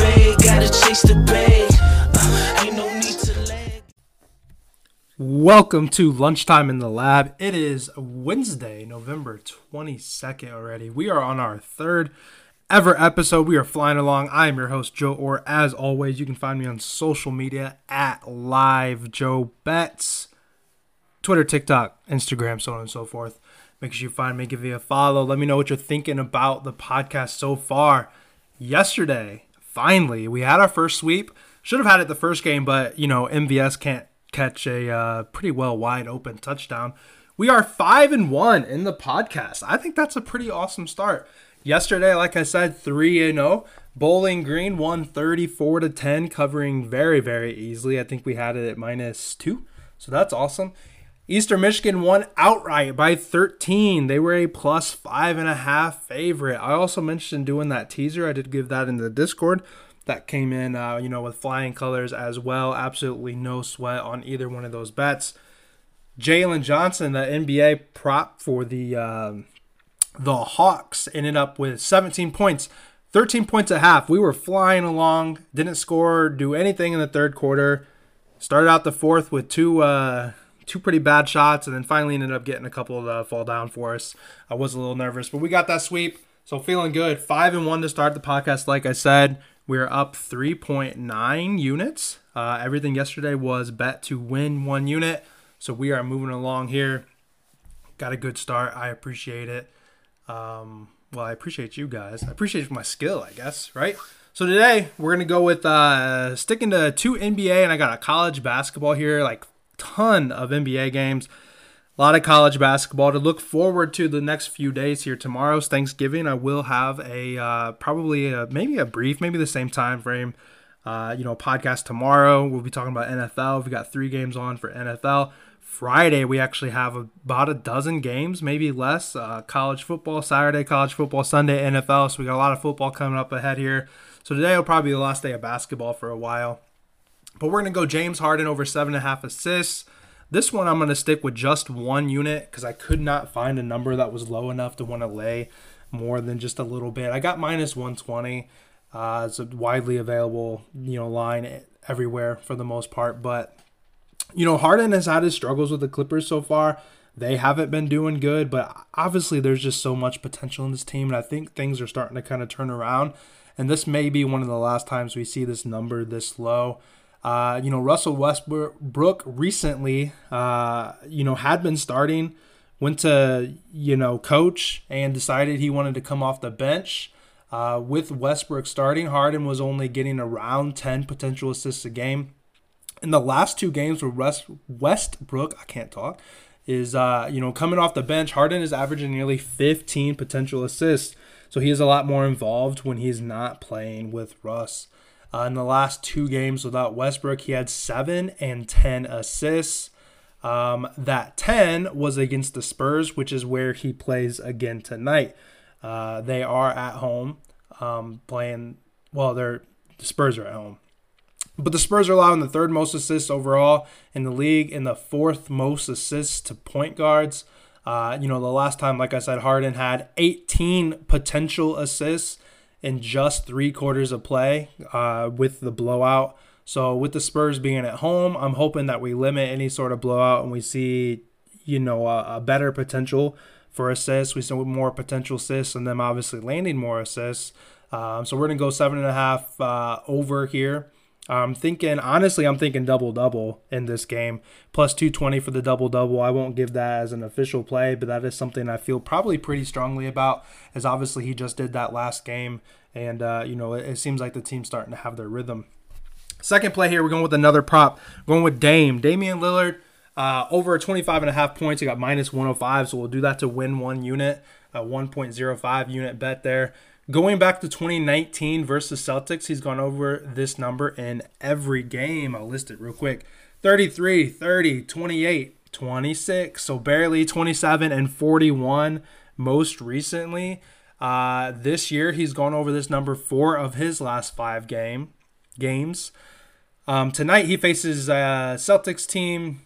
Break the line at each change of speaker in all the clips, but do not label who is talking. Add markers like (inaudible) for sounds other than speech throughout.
bag, gotta chase the bag. Uh.
Welcome to Lunchtime in the Lab. It is Wednesday, November 22nd already. We are on our third ever episode. We are flying along. I am your host, Joe Orr. As always, you can find me on social media at Live Joe Bets, Twitter, TikTok, Instagram, so on and so forth. Make sure you find me, give me a follow. Let me know what you're thinking about the podcast so far. Yesterday, finally, we had our first sweep. Should have had it the first game, but you know MVS can't catch a uh, pretty well wide open touchdown. We are five and one in the podcast. I think that's a pretty awesome start. Yesterday, like I said, 3 and 0. Bowling Green won 34 to 10, covering very, very easily. I think we had it at minus 2. So that's awesome. Eastern Michigan won outright by 13. They were a plus five and a half favorite. I also mentioned doing that teaser. I did give that in the Discord. That came in, uh, you know, with flying colors as well. Absolutely no sweat on either one of those bets. Jalen Johnson, the NBA prop for the um, the Hawks ended up with 17 points, 13 points at half. We were flying along, didn't score, do anything in the third quarter. Started out the fourth with two uh, two pretty bad shots, and then finally ended up getting a couple to fall down for us. I was a little nervous, but we got that sweep, so feeling good. Five and one to start the podcast. Like I said, we're up 3.9 units. Uh, everything yesterday was bet to win one unit, so we are moving along here. Got a good start. I appreciate it. Um, well, I appreciate you guys. I appreciate my skill, I guess, right? So today we're gonna go with uh, sticking to two NBA, and I got a college basketball here, like ton of NBA games, a lot of college basketball to look forward to the next few days here. Tomorrow's Thanksgiving. I will have a uh, probably a, maybe a brief, maybe the same time frame. Uh, you know, podcast tomorrow. We'll be talking about NFL. We got three games on for NFL. Friday, we actually have about a dozen games, maybe less. Uh, college football Saturday, college football Sunday, NFL. So we got a lot of football coming up ahead here. So today will probably be the last day of basketball for a while. But we're going to go James Harden over seven and a half assists. This one I'm going to stick with just one unit because I could not find a number that was low enough to want to lay more than just a little bit. I got minus 120. Uh, it's a widely available, you know, line everywhere for the most part, but you know, Harden has had his struggles with the Clippers so far. They haven't been doing good, but obviously there's just so much potential in this team, and I think things are starting to kind of turn around. And this may be one of the last times we see this number this low. Uh, you know, Russell Westbrook recently, uh, you know, had been starting, went to, you know, coach and decided he wanted to come off the bench. Uh, with Westbrook starting, Harden was only getting around 10 potential assists a game in the last two games where West, Westbrook, I can't talk, is uh, you know coming off the bench, Harden is averaging nearly 15 potential assists. So he is a lot more involved when he's not playing with Russ. Uh, in the last two games without Westbrook, he had seven and 10 assists. Um, that 10 was against the Spurs, which is where he plays again tonight. Uh, they are at home um, playing. Well, they're the Spurs are at home. But the Spurs are allowing the third most assists overall in the league and the fourth most assists to point guards. Uh, you know, the last time, like I said, Harden had 18 potential assists in just three quarters of play uh, with the blowout. So, with the Spurs being at home, I'm hoping that we limit any sort of blowout and we see, you know, a, a better potential for assists. We see more potential assists and them obviously landing more assists. Um, so, we're to go seven and a half uh, over here. I'm thinking, honestly, I'm thinking double double in this game. Plus 220 for the double double. I won't give that as an official play, but that is something I feel probably pretty strongly about, as obviously he just did that last game. And, uh, you know, it, it seems like the team's starting to have their rhythm. Second play here, we're going with another prop. We're going with Dame. Damian Lillard, uh, over 25 and a half points. He got minus 105, so we'll do that to win one unit. A 1.05 unit bet there. Going back to 2019 versus Celtics, he's gone over this number in every game. I'll list it real quick 33, 30, 28, 26. So barely 27 and 41 most recently. Uh, this year, he's gone over this number four of his last five game games. Um, tonight, he faces a Celtics team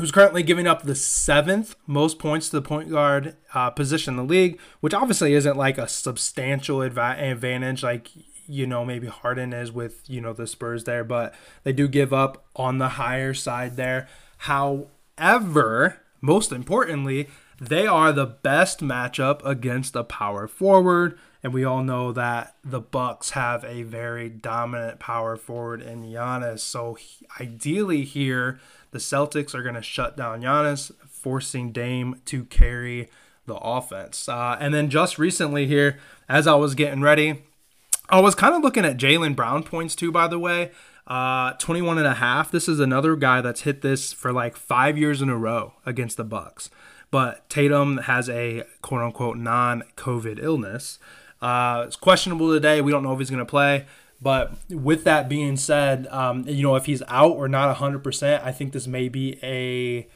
who's currently giving up the seventh most points to the point guard uh, position in the league, which obviously isn't like a substantial advantage like you know maybe Harden is with you know the Spurs there, but they do give up on the higher side there. However, most importantly, they are the best matchup against a power forward, and we all know that the Bucks have a very dominant power forward in Giannis. So ideally here the Celtics are going to shut down Giannis, forcing Dame to carry the offense. Uh, and then just recently here, as I was getting ready, I was kind of looking at Jaylen Brown points too, by the way. Uh, 21 and a half. This is another guy that's hit this for like five years in a row against the Bucks. But Tatum has a quote unquote non COVID illness. Uh, it's questionable today. We don't know if he's going to play. But with that being said, um, you know, if he's out or not 100%, I think this may be a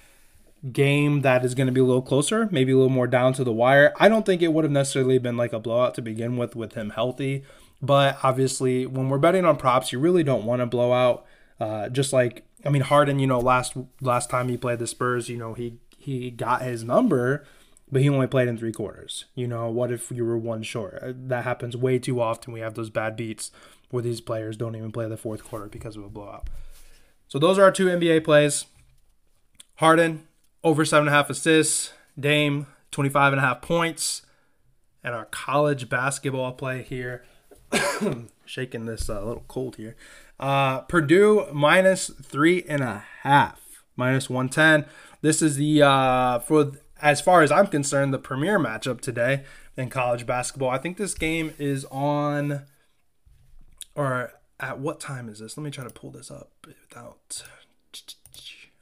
game that is going to be a little closer, maybe a little more down to the wire. I don't think it would have necessarily been like a blowout to begin with, with him healthy. But obviously, when we're betting on props, you really don't want to blow out. Uh, just like I mean, Harden, you know, last last time he played the Spurs, you know, he he got his number, but he only played in three quarters. You know, what if you were one short? Uh, that happens way too often. We have those bad beats where these players don't even play the fourth quarter because of a blowout. So those are our two NBA plays. Harden, over seven and a half assists. Dame, 25 and a half points. And our college basketball play here. (coughs) Shaking this uh, little cold here. Uh, Purdue minus three and a half, minus 110. This is the, uh, for as far as I'm concerned, the premier matchup today in college basketball. I think this game is on or at what time is this? Let me try to pull this up without.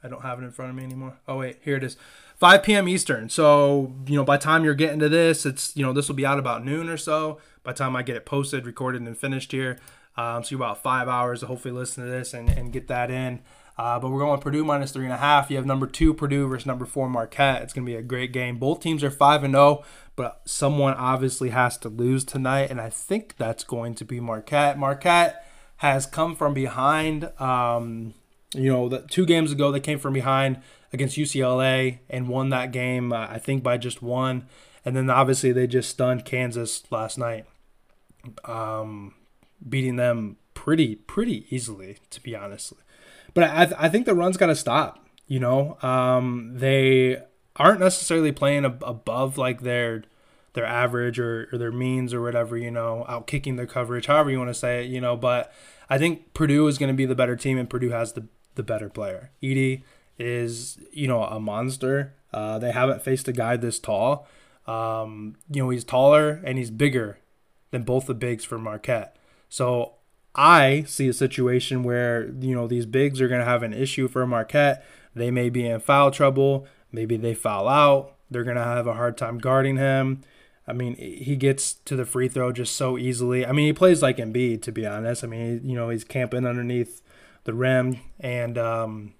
I don't have it in front of me anymore. Oh wait, here it is. 5 p.m. Eastern. So, you know, by time you're getting to this, it's, you know, this will be out about noon or so. By time I get it posted, recorded, and finished here. Um, so, about five hours to hopefully listen to this and, and get that in. Uh, but we're going Purdue minus three and a half. You have number two Purdue versus number four Marquette. It's going to be a great game. Both teams are five and zero, oh, but someone obviously has to lose tonight, and I think that's going to be Marquette. Marquette has come from behind. Um, you know, the two games ago they came from behind against UCLA and won that game. Uh, I think by just one, and then obviously they just stunned Kansas last night, um, beating them pretty pretty easily, to be honest. But I, I think the run's got to stop. You know, um, they aren't necessarily playing ab- above like their their average or, or their means or whatever. You know, out kicking their coverage, however you want to say it. You know, but I think Purdue is going to be the better team, and Purdue has the the better player. Edey is you know a monster. Uh, they haven't faced a guy this tall. Um, you know, he's taller and he's bigger than both the bigs for Marquette. So I see a situation where, you know, these bigs are going to have an issue for Marquette. They may be in foul trouble. Maybe they foul out. They're going to have a hard time guarding him. I mean, he gets to the free throw just so easily. I mean, he plays like Embiid, to be honest. I mean, you know, he's camping underneath the rim and, um,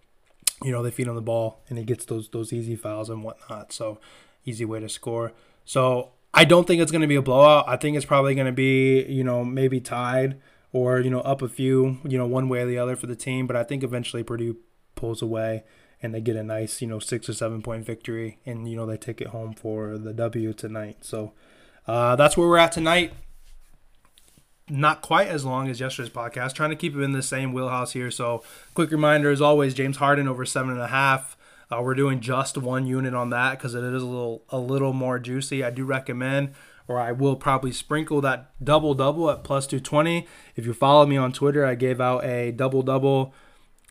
you know, they feed him the ball and he gets those those easy fouls and whatnot. So, easy way to score. So, I don't think it's going to be a blowout. I think it's probably going to be, you know, maybe tied or you know up a few, you know, one way or the other for the team. But I think eventually Purdue pulls away and they get a nice, you know, six or seven point victory, and you know they take it home for the W tonight. So uh, that's where we're at tonight. Not quite as long as yesterday's podcast. Trying to keep it in the same wheelhouse here. So quick reminder, as always, James Harden over seven and a half. Uh, we're doing just one unit on that because it is a little a little more juicy. I do recommend or I will probably sprinkle that double double at plus 220. If you follow me on Twitter, I gave out a double double.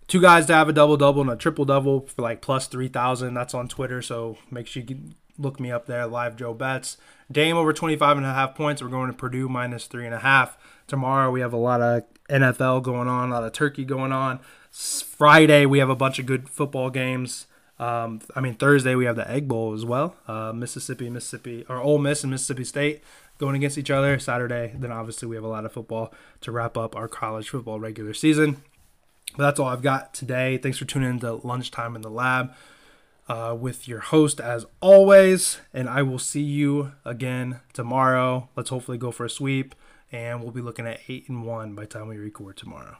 Two guys to have a double double and a triple double for like plus 3,000. That's on Twitter, so make sure you look me up there, live Joe Bets. Dame over 25 and a half points. We're going to Purdue minus three and a half. Tomorrow we have a lot of NFL going on, a lot of turkey going on. Friday we have a bunch of good football games. Um, I mean, Thursday we have the Egg Bowl as well. Uh, Mississippi, Mississippi, or Ole Miss and Mississippi State going against each other. Saturday, then obviously we have a lot of football to wrap up our college football regular season. But that's all I've got today. Thanks for tuning in to Lunchtime in the Lab uh, with your host as always. And I will see you again tomorrow. Let's hopefully go for a sweep. And we'll be looking at 8 and 1 by the time we record tomorrow.